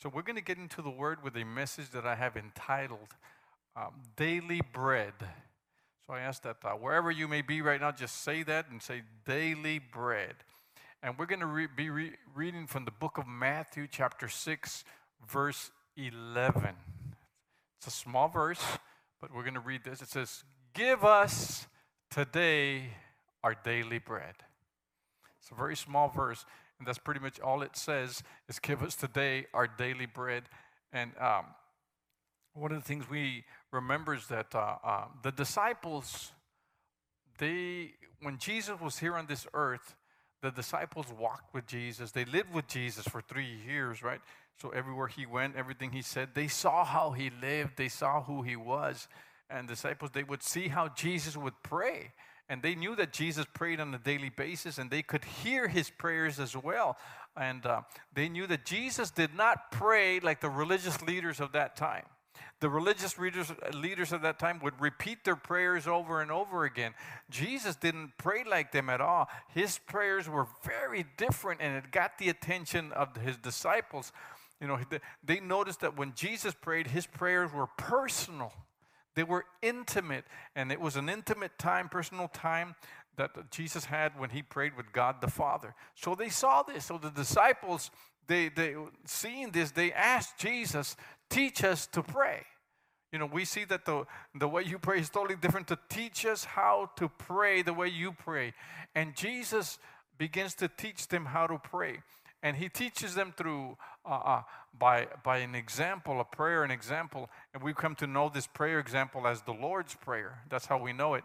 So we're going to get into the word with a message that I have entitled um, Daily Bread. So I ask that uh, wherever you may be right now, just say that and say daily bread. And we're going to re- be re- reading from the book of Matthew, chapter 6, verse 11. It's a small verse, but we're going to read this. It says, Give us today our daily bread. It's a very small verse, and that's pretty much all it says is give us today our daily bread. And um, one of the things we remember is that uh, uh, the disciples, they, when Jesus was here on this earth, the disciples walked with Jesus. They lived with Jesus for three years, right? So everywhere he went, everything he said, they saw how he lived, they saw who he was. And disciples, they would see how Jesus would pray and they knew that Jesus prayed on a daily basis, and they could hear his prayers as well. And uh, they knew that Jesus did not pray like the religious leaders of that time. The religious leaders, leaders of that time would repeat their prayers over and over again. Jesus didn't pray like them at all. His prayers were very different, and it got the attention of his disciples. You know, they noticed that when Jesus prayed, his prayers were personal. They were intimate, and it was an intimate time, personal time that Jesus had when he prayed with God the Father. So they saw this. So the disciples, they, they seeing this, they asked Jesus, teach us to pray. You know, we see that the, the way you pray is totally different to teach us how to pray the way you pray. And Jesus begins to teach them how to pray and he teaches them through uh, uh, by by an example a prayer an example and we come to know this prayer example as the lord's prayer. That's how we know it.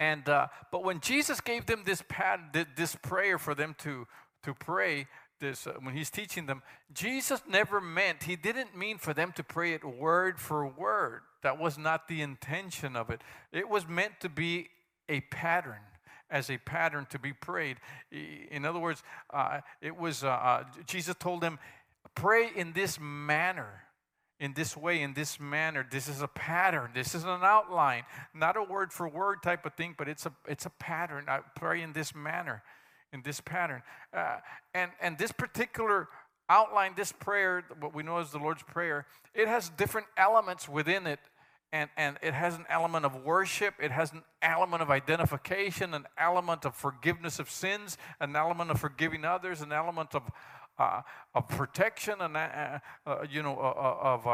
And uh, but when jesus gave them this pad this prayer for them to to pray this uh, when he's teaching them jesus never meant he didn't mean for them to pray it word for word. That was not the intention of it. It was meant to be a pattern as a pattern to be prayed. In other words, uh, it was uh, uh, Jesus told them, pray in this manner, in this way, in this manner. This is a pattern. This is an outline, not a word for word type of thing, but it's a it's a pattern. I pray in this manner, in this pattern, uh, and and this particular outline, this prayer, what we know as the Lord's prayer, it has different elements within it and, and it has an element of worship, it has an element of identification, an element of forgiveness of sins, an element of forgiving others, an element of, uh, of protection, and uh, you know, of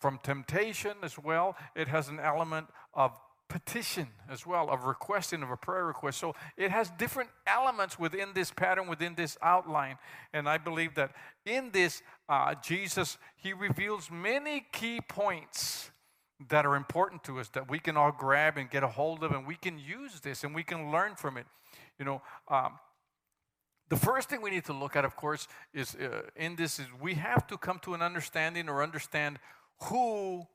from temptation as well. It has an element of petition as well, of requesting, of a prayer request. So it has different elements within this pattern, within this outline. And I believe that in this, uh, Jesus, he reveals many key points that are important to us that we can all grab and get a hold of, and we can use this and we can learn from it. You know, um, the first thing we need to look at, of course, is uh, in this is we have to come to an understanding or understand who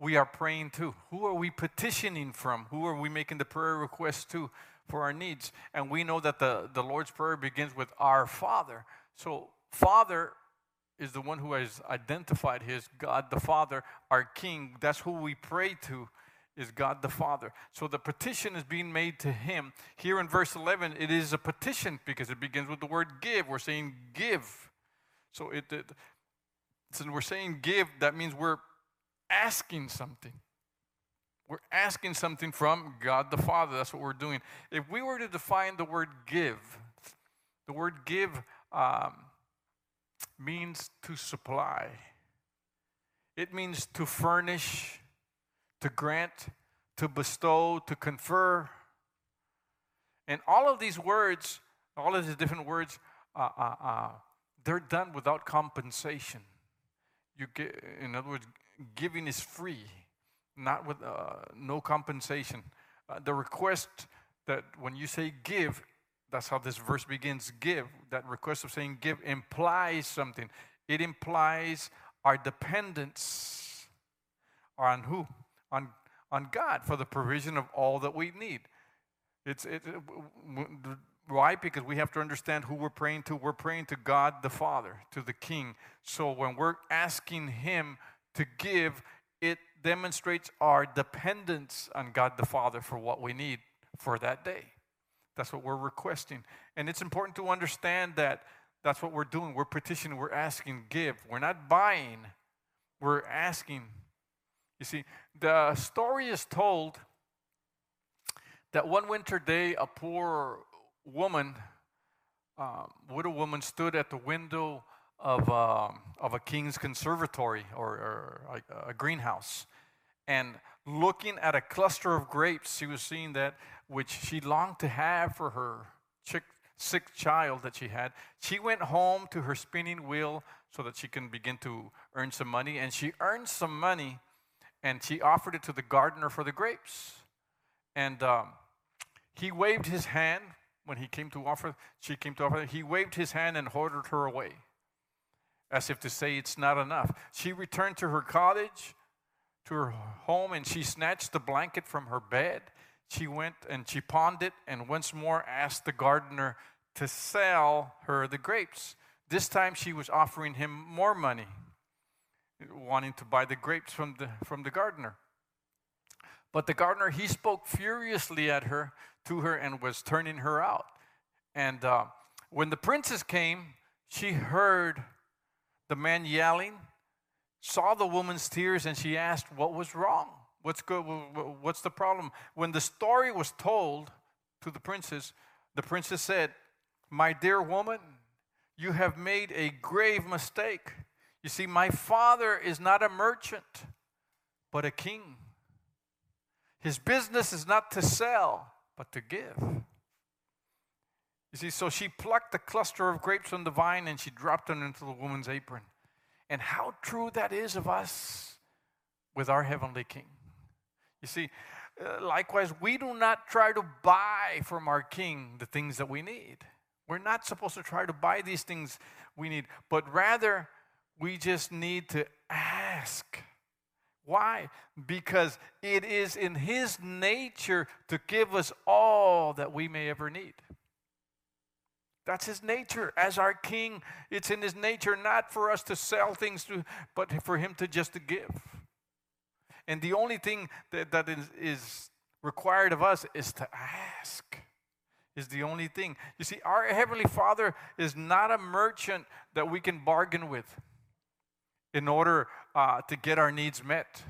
we are praying to? Who are we petitioning from? Who are we making the prayer request to for our needs? And we know that the, the Lord's Prayer begins with our Father. So, Father is the one who has identified his God the Father, our King. That's who we pray to, is God the Father. So the petition is being made to him. Here in verse 11, it is a petition because it begins with the word give. We're saying give. So it, it since we're saying give, that means we're asking something. We're asking something from God the Father. That's what we're doing. If we were to define the word give, the word give um, means to supply, it means to furnish, to grant, to bestow, to confer. And all of these words, all of these different words, uh, uh, uh, they're done without compensation. You get, in other words, giving is free, not with uh, no compensation. Uh, the request that when you say give, that's how this verse begins give. That request of saying give implies something. It implies our dependence on who? On, on God for the provision of all that we need. It's, it, why? Because we have to understand who we're praying to. We're praying to God the Father, to the King. So when we're asking Him to give, it demonstrates our dependence on God the Father for what we need for that day. That's what we're requesting. And it's important to understand that that's what we're doing. We're petitioning, we're asking, give. We're not buying, we're asking. You see, the story is told that one winter day, a poor woman, um, widow woman, stood at the window of, um, of a king's conservatory or, or a, a greenhouse. And looking at a cluster of grapes, she was seeing that which she longed to have for her chick, sick child that she had. She went home to her spinning wheel so that she can begin to earn some money. And she earned some money and she offered it to the gardener for the grapes. And um, he waved his hand when he came to offer, she came to offer, he waved his hand and ordered her away as if to say it's not enough. She returned to her cottage, to her home, and she snatched the blanket from her bed. She went and she pawned it and once more asked the gardener to sell her the grapes. This time she was offering him more money, wanting to buy the grapes from the, from the gardener. But the gardener, he spoke furiously at her, to her, and was turning her out. And uh, when the princess came, she heard the man yelling, saw the woman's tears, and she asked, What was wrong? What's, good? What's the problem? When the story was told to the princess, the princess said, My dear woman, you have made a grave mistake. You see, my father is not a merchant, but a king. His business is not to sell, but to give. You see, so she plucked a cluster of grapes from the vine and she dropped them into the woman's apron. And how true that is of us with our heavenly King. You see, uh, likewise, we do not try to buy from our King the things that we need. We're not supposed to try to buy these things we need, but rather we just need to ask. Why? Because it is in His nature to give us all that we may ever need. That's his nature as our king. It's in his nature not for us to sell things to, but for him to just to give. And the only thing that, that is, is required of us is to ask. Is the only thing. You see, our Heavenly Father is not a merchant that we can bargain with in order uh, to get our needs met.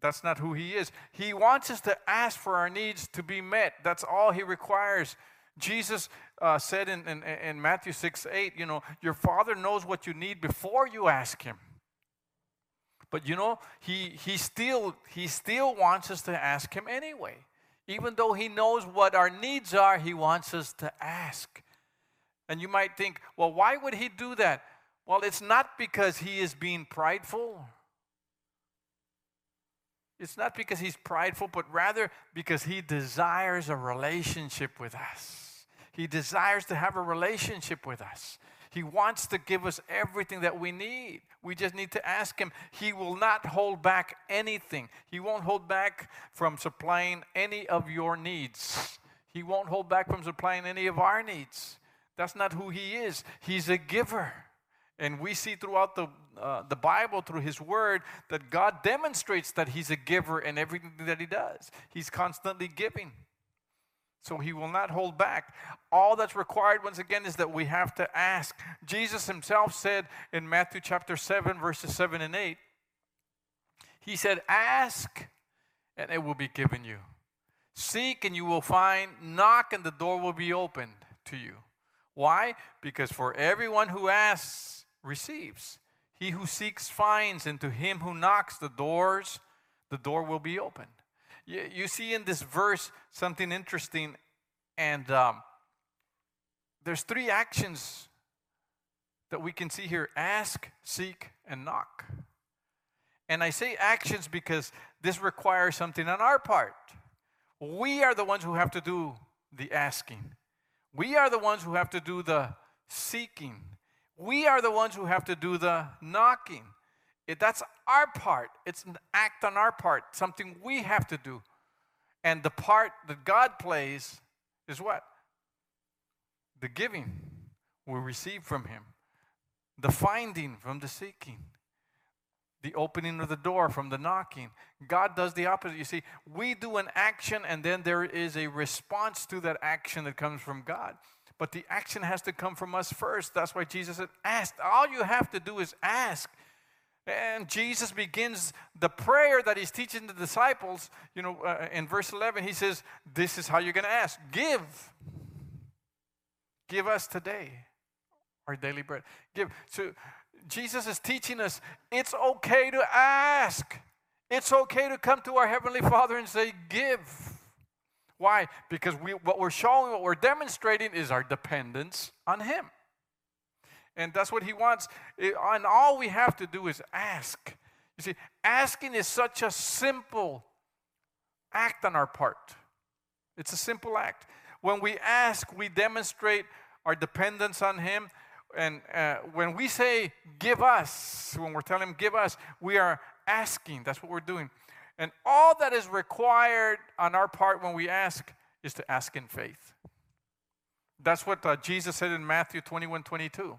That's not who He is. He wants us to ask for our needs to be met. That's all He requires. Jesus uh, said in, in, in Matthew 6 8, you know, your Father knows what you need before you ask Him. But you know, he, he, still, he still wants us to ask Him anyway. Even though He knows what our needs are, He wants us to ask. And you might think, well, why would He do that? Well, it's not because He is being prideful. It's not because He's prideful, but rather because He desires a relationship with us. He desires to have a relationship with us. He wants to give us everything that we need. We just need to ask Him. He will not hold back anything. He won't hold back from supplying any of your needs. He won't hold back from supplying any of our needs. That's not who He is. He's a giver. And we see throughout the, uh, the Bible, through His Word, that God demonstrates that He's a giver in everything that He does. He's constantly giving. So he will not hold back. All that's required, once again, is that we have to ask. Jesus himself said in Matthew chapter 7, verses 7 and 8, He said, Ask, and it will be given you. Seek, and you will find. Knock, and the door will be opened to you. Why? Because for everyone who asks, receives. He who seeks finds, and to him who knocks, the doors, the door will be opened. You, you see in this verse something interesting, and um, there's three actions that we can see here ask, seek, and knock. And I say actions because this requires something on our part. We are the ones who have to do the asking, we are the ones who have to do the seeking, we are the ones who have to do the knocking. It, that's our part. It's an act on our part, something we have to do. And the part that God plays is what? The giving we receive from Him, the finding from the seeking, the opening of the door from the knocking. God does the opposite. You see, we do an action and then there is a response to that action that comes from God. But the action has to come from us first. That's why Jesus said, Ask. All you have to do is ask. And Jesus begins the prayer that he's teaching the disciples. You know, uh, in verse 11, he says, This is how you're going to ask Give. Give us today our daily bread. Give. So Jesus is teaching us it's okay to ask. It's okay to come to our Heavenly Father and say, Give. Why? Because we, what we're showing, what we're demonstrating is our dependence on Him. And that's what He wants. And all we have to do is ask. You see, asking is such a simple act on our part. It's a simple act. When we ask, we demonstrate our dependence on Him. And uh, when we say, give us, when we're telling Him, give us, we are asking. That's what we're doing. And all that is required on our part when we ask is to ask in faith. That's what uh, Jesus said in Matthew 21 22.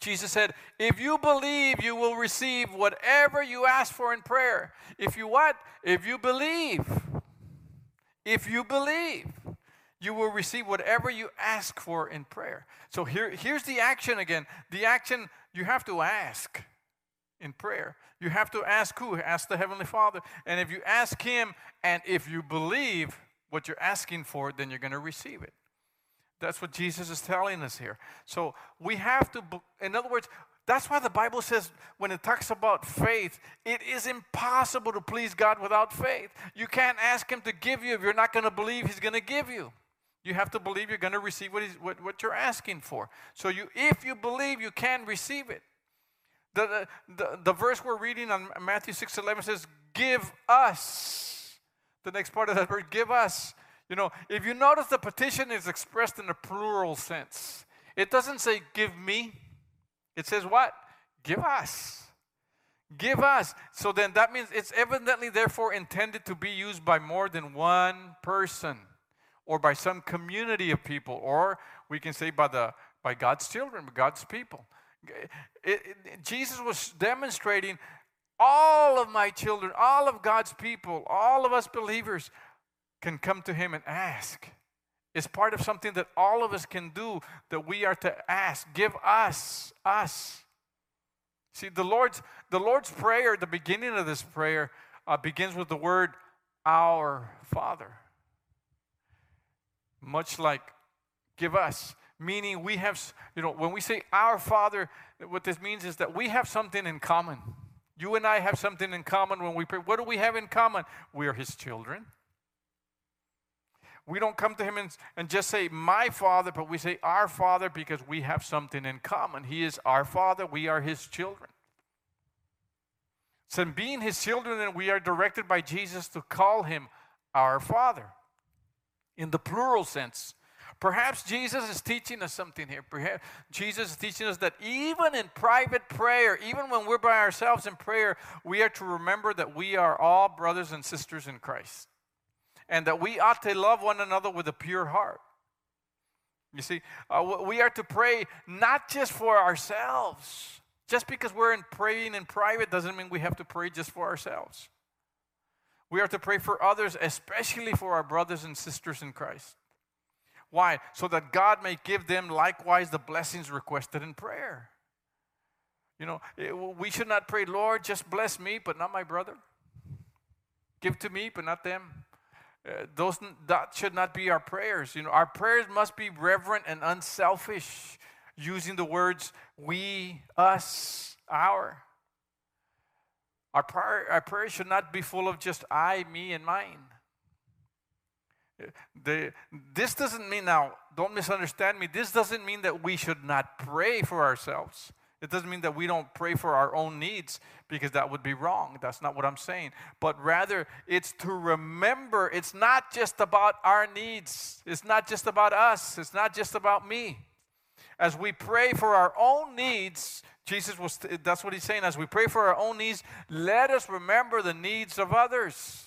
Jesus said, If you believe, you will receive whatever you ask for in prayer. If you what? If you believe. If you believe, you will receive whatever you ask for in prayer. So here, here's the action again. The action, you have to ask in prayer. You have to ask who? Ask the Heavenly Father. And if you ask Him, and if you believe what you're asking for, then you're going to receive it. That's what Jesus is telling us here. So we have to, in other words, that's why the Bible says when it talks about faith, it is impossible to please God without faith. You can't ask Him to give you if you're not going to believe He's going to give you. You have to believe you're going to receive what, what, what you're asking for. So you, if you believe, you can receive it. The, the, the verse we're reading on Matthew 6 11 says, Give us. The next part of that word, give us. You know, if you notice, the petition is expressed in a plural sense. It doesn't say, Give me. It says, What? Give us. Give us. So then that means it's evidently, therefore, intended to be used by more than one person or by some community of people, or we can say by, the, by God's children, by God's people. It, it, Jesus was demonstrating all of my children, all of God's people, all of us believers can come to Him and ask. It's part of something that all of us can do that we are to ask. Give us, us. See, the Lord's, the Lord's Prayer, the beginning of this prayer, uh, begins with the word our Father. Much like give us meaning we have, you know, when we say our Father, what this means is that we have something in common. You and I have something in common when we pray. What do we have in common? We are His children. We don't come to Him and, and just say, My Father, but we say, Our Father, because we have something in common. He is our Father, we are His children. So, being His children, and we are directed by Jesus to call Him our Father in the plural sense. Perhaps Jesus is teaching us something here. Perhaps Jesus is teaching us that even in private prayer, even when we're by ourselves in prayer, we are to remember that we are all brothers and sisters in Christ. And that we ought to love one another with a pure heart. You see, uh, we are to pray not just for ourselves. Just because we're in praying in private doesn't mean we have to pray just for ourselves. We are to pray for others, especially for our brothers and sisters in Christ. Why? So that God may give them likewise the blessings requested in prayer. You know, it, we should not pray, Lord, just bless me, but not my brother. Give to me, but not them. Uh, those that should not be our prayers. You know, our prayers must be reverent and unselfish, using the words we, us, our. Our prayer, our prayers should not be full of just I, me, and mine. The, this doesn't mean now, don't misunderstand me, this doesn't mean that we should not pray for ourselves. It doesn't mean that we don't pray for our own needs because that would be wrong. That's not what I'm saying. But rather, it's to remember it's not just about our needs, it's not just about us, it's not just about me. As we pray for our own needs, Jesus was, that's what he's saying. As we pray for our own needs, let us remember the needs of others.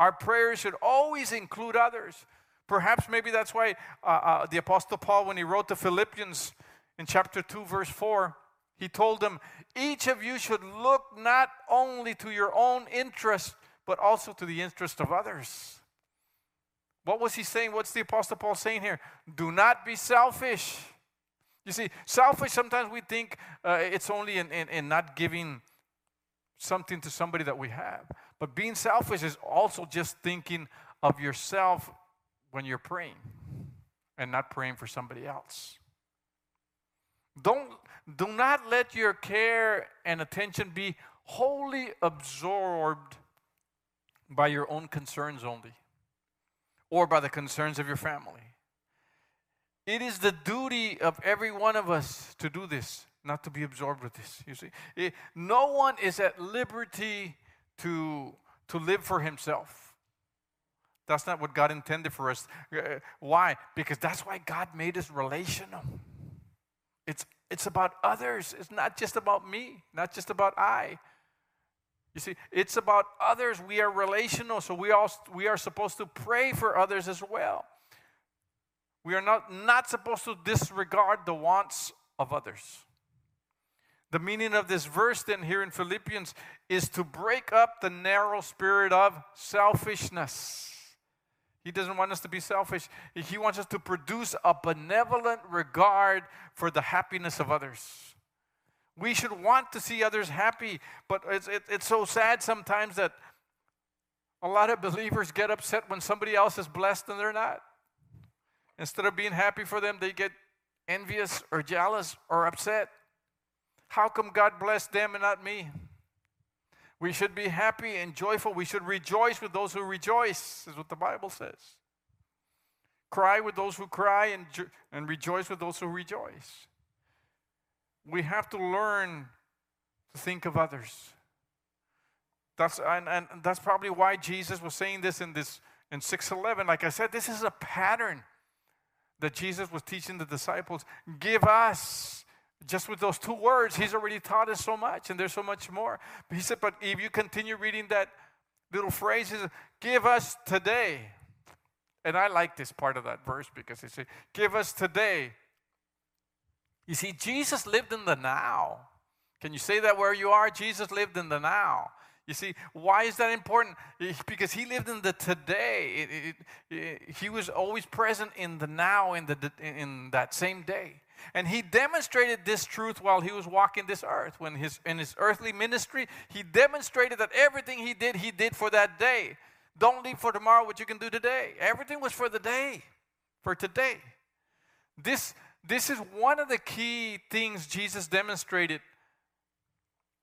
Our prayers should always include others. Perhaps maybe that's why uh, uh, the Apostle Paul, when he wrote to Philippians in chapter 2, verse 4, he told them, Each of you should look not only to your own interest, but also to the interest of others. What was he saying? What's the Apostle Paul saying here? Do not be selfish. You see, selfish, sometimes we think uh, it's only in, in, in not giving something to somebody that we have. But being selfish is also just thinking of yourself when you're praying and not praying for somebody else. Don't, do not let your care and attention be wholly absorbed by your own concerns only or by the concerns of your family. It is the duty of every one of us to do this, not to be absorbed with this. You see, it, no one is at liberty to, to live for himself. That's not what God intended for us. Uh, why? Because that's why God made us relational. It's, it's about others. It's not just about me, not just about I. You see, it's about others. We are relational, so we, all, we are supposed to pray for others as well. We are not, not supposed to disregard the wants of others. The meaning of this verse, then, here in Philippians, is to break up the narrow spirit of selfishness. He doesn't want us to be selfish. He wants us to produce a benevolent regard for the happiness of others. We should want to see others happy, but it's, it, it's so sad sometimes that a lot of believers get upset when somebody else is blessed and they're not. Instead of being happy for them, they get envious or jealous or upset. How come God blessed them and not me? We should be happy and joyful. We should rejoice with those who rejoice, is what the Bible says. Cry with those who cry and, and rejoice with those who rejoice. We have to learn to think of others. That's, and, and that's probably why Jesus was saying this in this in 611. Like I said, this is a pattern that Jesus was teaching the disciples give us. Just with those two words, he's already taught us so much, and there's so much more. But he said, but if you continue reading that little phrase, give us today. And I like this part of that verse because he said, give us today. You see, Jesus lived in the now. Can you say that where you are? Jesus lived in the now. You see, why is that important? Because he lived in the today. It, it, it, he was always present in the now, in, the, in that same day. And he demonstrated this truth while he was walking this earth. When his, in his earthly ministry, he demonstrated that everything he did, he did for that day. Don't leave for tomorrow what you can do today. Everything was for the day, for today. This, this is one of the key things Jesus demonstrated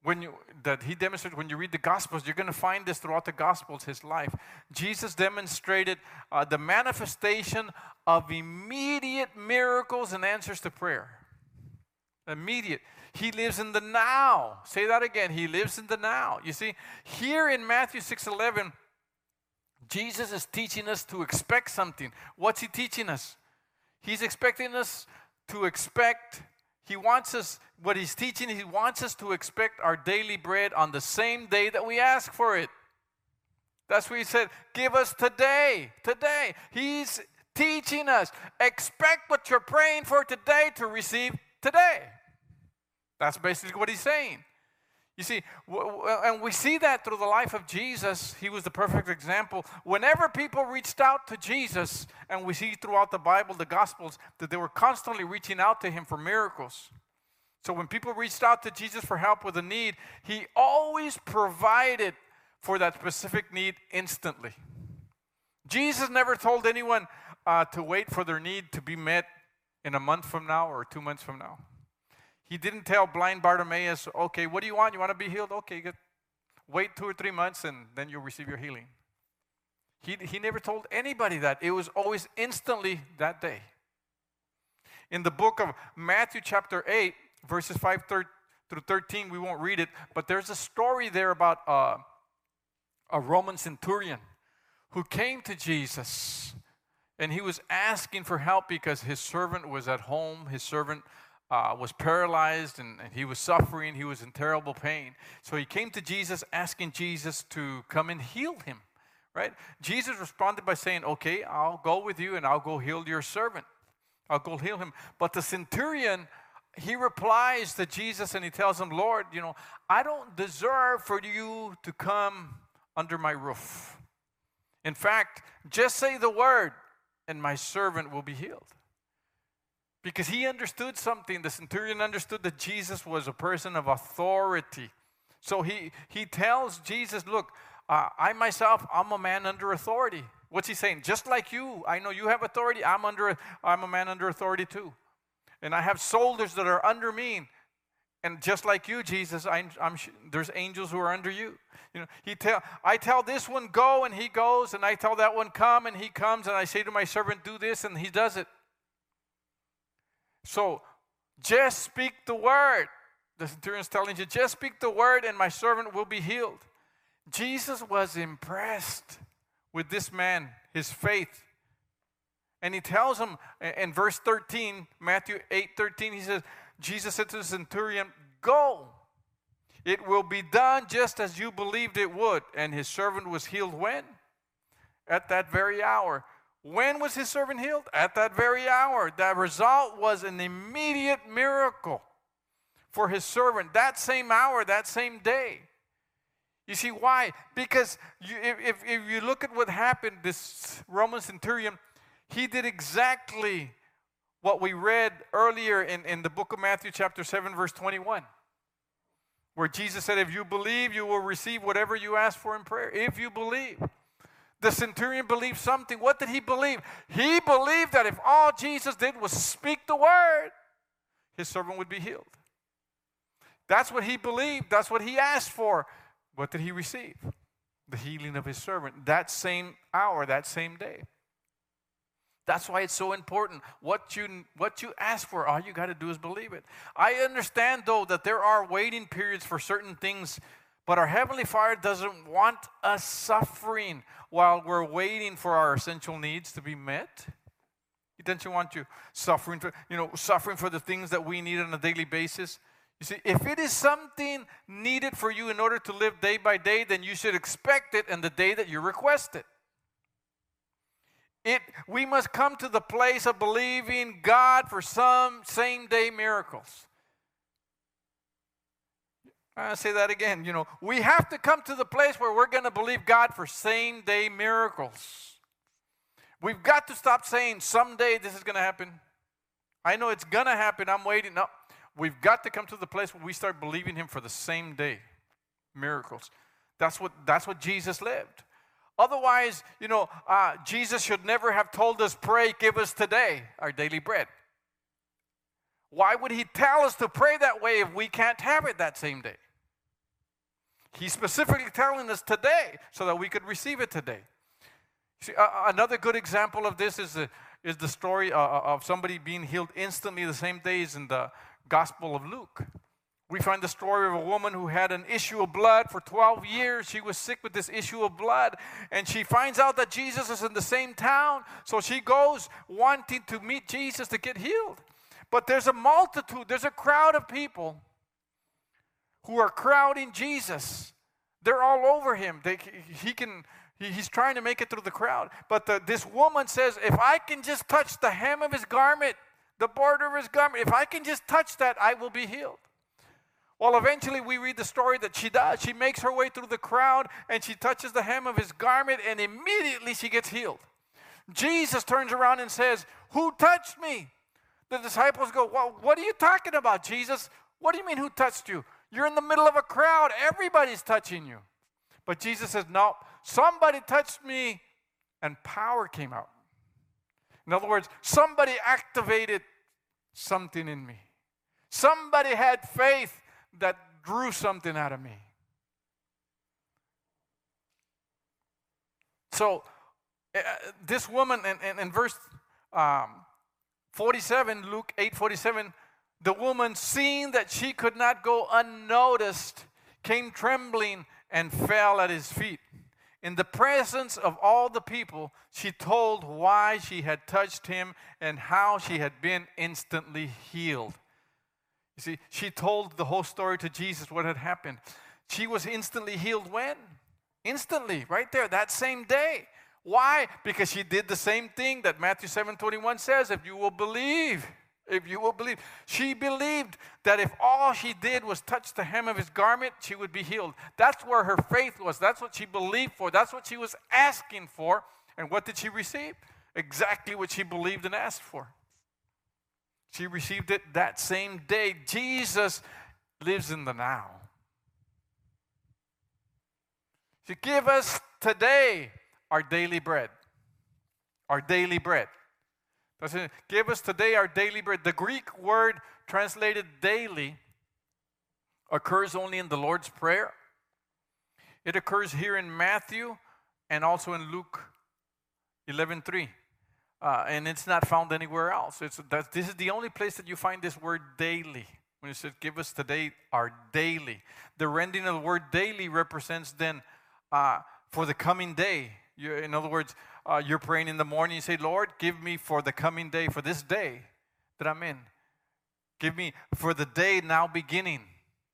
when you, that he demonstrated when you read the gospels you're going to find this throughout the gospels his life. Jesus demonstrated uh, the manifestation of immediate miracles and answers to prayer. Immediate. He lives in the now. Say that again. He lives in the now. You see here in matthew 6 11 jesus is teaching us to expect something. What's he teaching us? He's expecting us to expect he wants us, what he's teaching, he wants us to expect our daily bread on the same day that we ask for it. That's what he said, give us today, today. He's teaching us, expect what you're praying for today to receive today. That's basically what he's saying. You see, and we see that through the life of Jesus. He was the perfect example. Whenever people reached out to Jesus, and we see throughout the Bible, the Gospels, that they were constantly reaching out to him for miracles. So when people reached out to Jesus for help with a need, he always provided for that specific need instantly. Jesus never told anyone uh, to wait for their need to be met in a month from now or two months from now. He didn't tell blind Bartimaeus, okay, what do you want? You want to be healed? Okay, good. Wait two or three months and then you'll receive your healing. He, he never told anybody that. It was always instantly that day. In the book of Matthew, chapter 8, verses 5 through 13, we won't read it, but there's a story there about uh, a Roman centurion who came to Jesus and he was asking for help because his servant was at home. His servant uh, was paralyzed and, and, he was suffering. He was in terrible pain. So he came to Jesus asking Jesus to come and heal him, right? Jesus responded by saying, Okay, I'll go with you and I'll go heal your servant. I'll go heal him. But the centurion, he replies to Jesus and he tells him, Lord, you know, I don't deserve for you to come under my roof. In fact, just say the word, and my servant will be healed. Because he understood something. The centurion understood that Jesus was a person of authority. So he, he tells Jesus, Look, uh, I myself, I'm a man under authority. What's he saying? Just like you, I know you have authority. I'm under. I'm a man under authority too, and I have soldiers that are under me. And just like you, Jesus, I'm, I'm, there's angels who are under you. You know, he tell I tell this one go, and he goes, and I tell that one come, and he comes, and I say to my servant do this, and he does it. So, just speak the word. The centurion's telling you, just speak the word, and my servant will be healed. Jesus was impressed with this man, his faith. And he tells him in verse 13, Matthew 8 13, he says, Jesus said to the centurion, Go, it will be done just as you believed it would. And his servant was healed when? At that very hour. When was his servant healed? At that very hour. That result was an immediate miracle for his servant that same hour, that same day. You see why? Because you, if, if you look at what happened, this Roman centurion, he did exactly what we read earlier in, in the book of Matthew, chapter 7, verse 21, where Jesus said, If you believe, you will receive whatever you ask for in prayer. If you believe. The centurion believed something. What did he believe? He believed that if all Jesus did was speak the word, his servant would be healed. That's what he believed. That's what he asked for. What did he receive? The healing of his servant that same hour, that same day. That's why it's so important. What you what you ask for, all you got to do is believe it. I understand though that there are waiting periods for certain things, but our heavenly Father doesn't want us suffering while we're waiting for our essential needs to be met. He doesn't want you suffering for, you know, suffering for the things that we need on a daily basis. You see, if it is something needed for you in order to live day by day, then you should expect it in the day that you request it. It, we must come to the place of believing God for some same day miracles. I'll say that again. You know, we have to come to the place where we're going to believe God for same day miracles. We've got to stop saying someday this is going to happen. I know it's going to happen. I'm waiting. No, We've got to come to the place where we start believing Him for the same day miracles. That's what, that's what Jesus lived. Otherwise, you know, uh, Jesus should never have told us, Pray, give us today our daily bread. Why would He tell us to pray that way if we can't have it that same day? He's specifically telling us today so that we could receive it today. See, another good example of this is the, is the story uh, uh of somebody being healed instantly the same day is in the Gospel of Luke. We find the story of a woman who had an issue of blood for 12 years. She was sick with this issue of blood, and she finds out that Jesus is in the same town. So she goes wanting to meet Jesus to get healed. But there's a multitude, there's a crowd of people who are crowding Jesus. They're all over him. They, he can, he, he's trying to make it through the crowd. But the, this woman says, If I can just touch the hem of his garment, the border of his garment. If I can just touch that, I will be healed. Well, eventually we read the story that she does. She makes her way through the crowd and she touches the hem of his garment and immediately she gets healed. Jesus turns around and says, Who touched me? The disciples go, Well, what are you talking about, Jesus? What do you mean, who touched you? You're in the middle of a crowd, everybody's touching you. But Jesus says, No, somebody touched me and power came out. In other words, somebody activated something in me. Somebody had faith that drew something out of me. So, uh, this woman in, in, in verse um, 47, Luke 8 47, the woman, seeing that she could not go unnoticed, came trembling and fell at his feet. In the presence of all the people, she told why she had touched him and how she had been instantly healed. You see, she told the whole story to Jesus what had happened. She was instantly healed when? Instantly, right there, that same day. Why? Because she did the same thing that Matthew 7 21 says if you will believe, If you will believe. She believed that if all she did was touch the hem of his garment, she would be healed. That's where her faith was. That's what she believed for. That's what she was asking for. And what did she receive? Exactly what she believed and asked for. She received it that same day. Jesus lives in the now. To give us today our daily bread. Our daily bread. Doesn't give us today our daily bread. The Greek word translated daily occurs only in the Lord's Prayer. It occurs here in Matthew and also in Luke 11:3. Uh, and it's not found anywhere else. It's, that, this is the only place that you find this word daily. When it says, Give us today our daily. The rendering of the word daily represents then uh, for the coming day. You, in other words, uh, you're praying in the morning, you say, Lord, give me for the coming day, for this day that I'm in. Give me for the day now beginning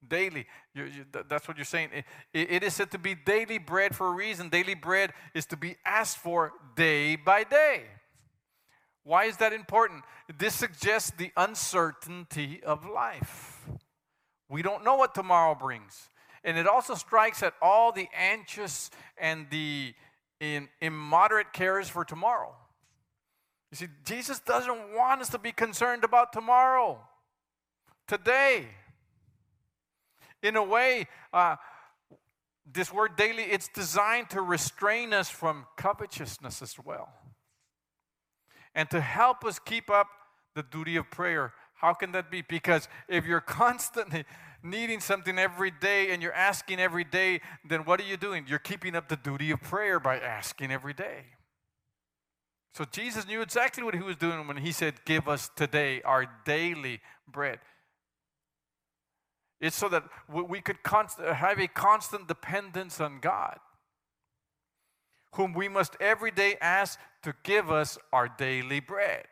daily. You, you, that's what you're saying. It, it is said to be daily bread for a reason. Daily bread is to be asked for day by day. Why is that important? This suggests the uncertainty of life. We don't know what tomorrow brings. And it also strikes at all the anxious and the in, immoderate cares for tomorrow. You see, Jesus doesn't want us to be concerned about tomorrow, today. In a way, uh, this word daily, it's designed to restrain us from covetousness as well and to help us keep up the duty of prayer. How can that be? Because if you're constantly needing something every day and you're asking every day, then what are you doing? You're keeping up the duty of prayer by asking every day. So Jesus knew exactly what he was doing when he said, Give us today our daily bread. It's so that we could const- have a constant dependence on God, whom we must every day ask to give us our daily bread.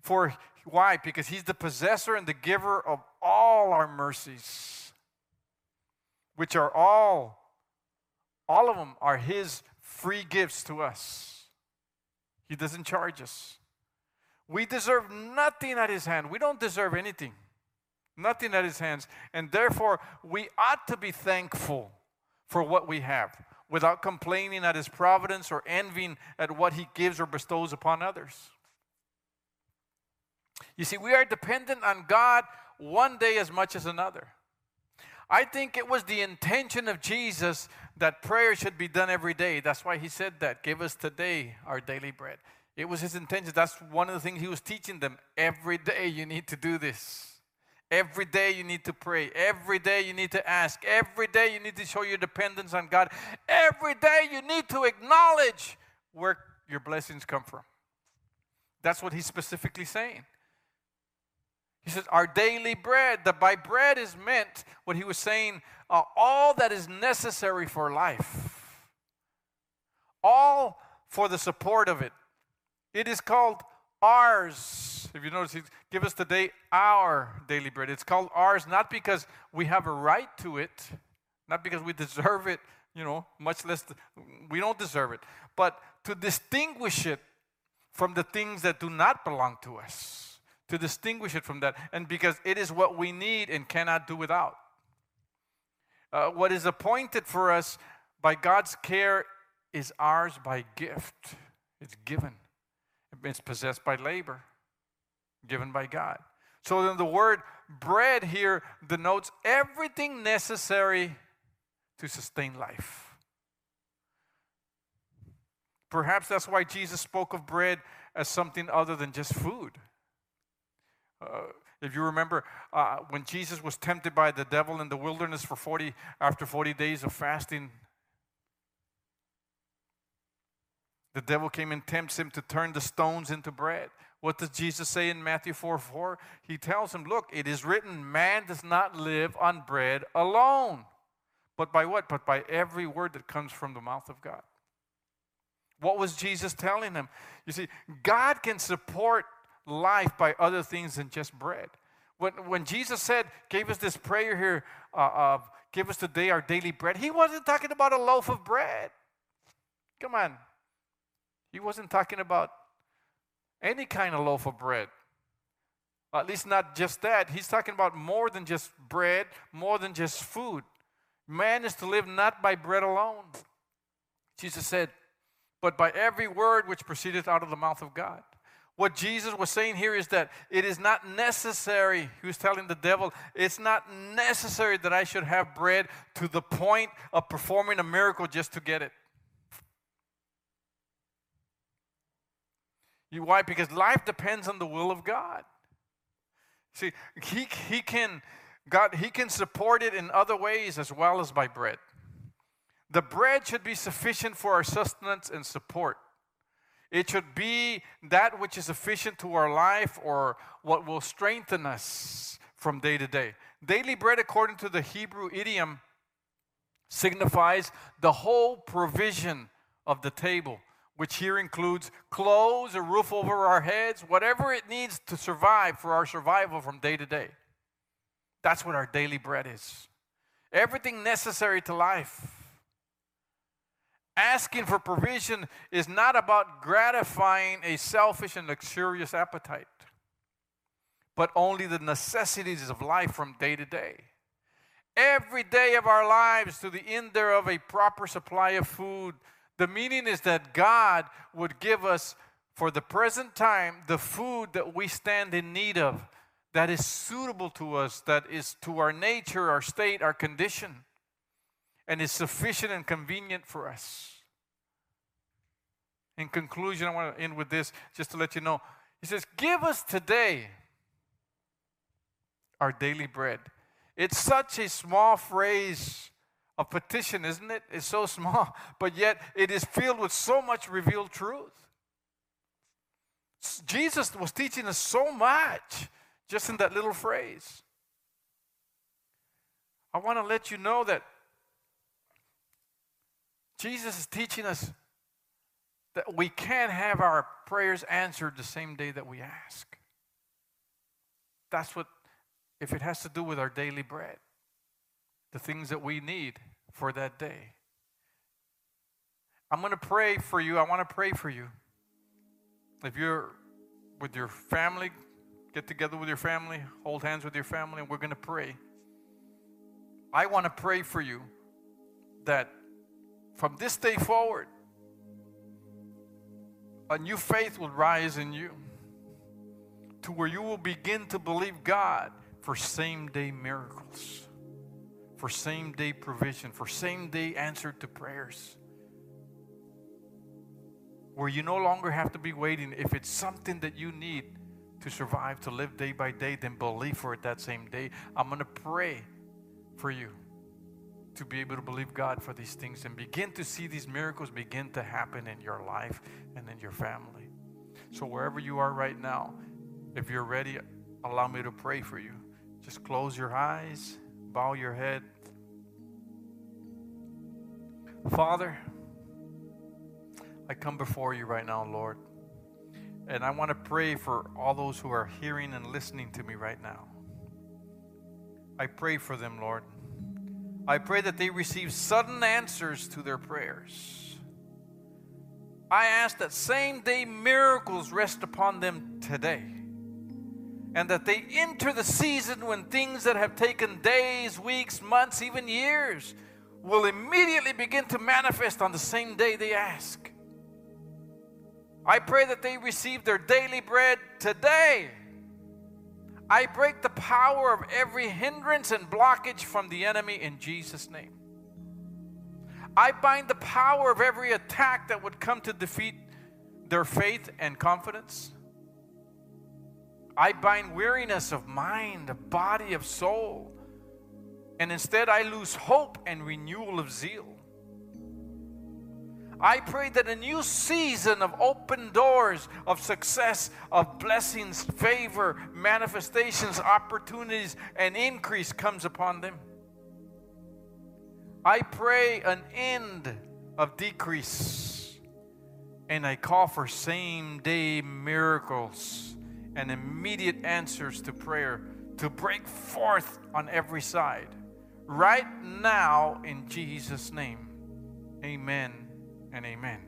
For why? Because he's the possessor and the giver of all our mercies, which are all, all of them are his free gifts to us. He doesn't charge us. We deserve nothing at his hand. We don't deserve anything. Nothing at his hands. And therefore, we ought to be thankful for what we have without complaining at his providence or envying at what he gives or bestows upon others. You see, we are dependent on God one day as much as another. I think it was the intention of Jesus that prayer should be done every day. That's why he said that. Give us today our daily bread. It was his intention. That's one of the things he was teaching them. Every day you need to do this. Every day you need to pray. Every day you need to ask. Every day you need to show your dependence on God. Every day you need to acknowledge where your blessings come from. That's what he's specifically saying. He says, Our daily bread. That by bread is meant what he was saying, uh, all that is necessary for life, all for the support of it. It is called ours. If you notice, he give us today our daily bread. It's called ours not because we have a right to it, not because we deserve it, you know, much less the, we don't deserve it, but to distinguish it from the things that do not belong to us. To distinguish it from that, and because it is what we need and cannot do without. Uh, what is appointed for us by God's care is ours by gift. It's given. It's possessed by labor, given by God. So then the word bread here denotes everything necessary to sustain life. Perhaps that's why Jesus spoke of bread as something other than just food. Uh, if you remember, uh, when Jesus was tempted by the devil in the wilderness for 40, after 40 days of fasting The devil came and tempts him to turn the stones into bread. What does Jesus say in Matthew 4 4? He tells him, Look, it is written, man does not live on bread alone. But by what? But by every word that comes from the mouth of God. What was Jesus telling him? You see, God can support life by other things than just bread. When, when Jesus said, gave us this prayer here uh, of give us today our daily bread, he wasn't talking about a loaf of bread. Come on, he wasn't talking about any kind of loaf of bread. At least not just that. He's talking about more than just bread, more than just food. Man is to live not by bread alone. Jesus said, but by every word which proceedeth out of the mouth of God. What Jesus was saying here is that it is not necessary, he was telling the devil, it's not necessary that I should have bread to the point of performing a miracle just to get it. You, why? Because life depends on the will of God. See, he, he can God, he can support it in other ways as well as by bread. The bread should be sufficient for our sustenance and support. It should be that which is sufficient to our life or what will strengthen us from day to day. Daily bread, according to the Hebrew idiom, signifies the whole provision of the table, which here includes clothes, a roof over our heads, whatever it needs to survive for our survival from day to day. That's what our daily bread is. Everything necessary to life. Asking for provision is not about gratifying a selfish and luxurious appetite, but only the necessities of life from day to day. Every day of our lives, to the end thereof, a proper supply of food. The meaning is that God would give us, for the present time, the food that we stand in need of, that is suitable to us, that is to our nature, our state, our condition and is sufficient and convenient for us. In conclusion, I want to end with this just to let you know. He says, Give us today our daily bread. It's such a small phrase of petition, isn't it? It's so small, but yet it is filled with so much revealed truth. Jesus was teaching us so much just in that little phrase. I want to let you know that Jesus is teaching us that we can't have our prayers answered the same day that we ask. That's what, if it has to do with our daily bread, the things that we need for that day. I'm going to pray for you. I want to pray for you. If you're with your family, get together with your family, hold hands with your family, and we're going to pray. I want to pray for you that from this day forward, a new faith will rise in you to where you will begin to believe God for same day miracles, for same day provision, for same day answer to prayers. Where you no longer have to be waiting. If it's something that you need to survive, to live day by day, then believe for it that same day. I'm going to pray for you to be able to believe God for these things and begin to see these miracles begin to happen in your life and in your family. So, wherever you are right now, if you're ready, allow me to pray for you. Just close your eyes, bow your head. Father, I come before you right now, Lord, and I want to pray for all those who are hearing and listening to me right now. I pray for them, Lord. I pray that they receive sudden answers to their prayers. I ask that same day miracles rest upon them today. And that they enter the season when things that have taken days, weeks, months, even years will immediately begin to manifest on the same day they ask. I pray that they receive their daily bread today I break the power of every hindrance and blockage from the enemy in Jesus' name. I bind the power of every attack that would come to defeat their faith and confidence. I bind weariness of mind, of body, of soul. And instead, I lose hope and renewal of zeal. I pray that a new season of open doors, of success, of blessings, favor, manifestations, opportunities, and increase comes upon them. I pray an end of decrease. And I call for same day miracles and immediate answers to prayer to break forth on every side. Right now, in Jesus' name, amen and amen.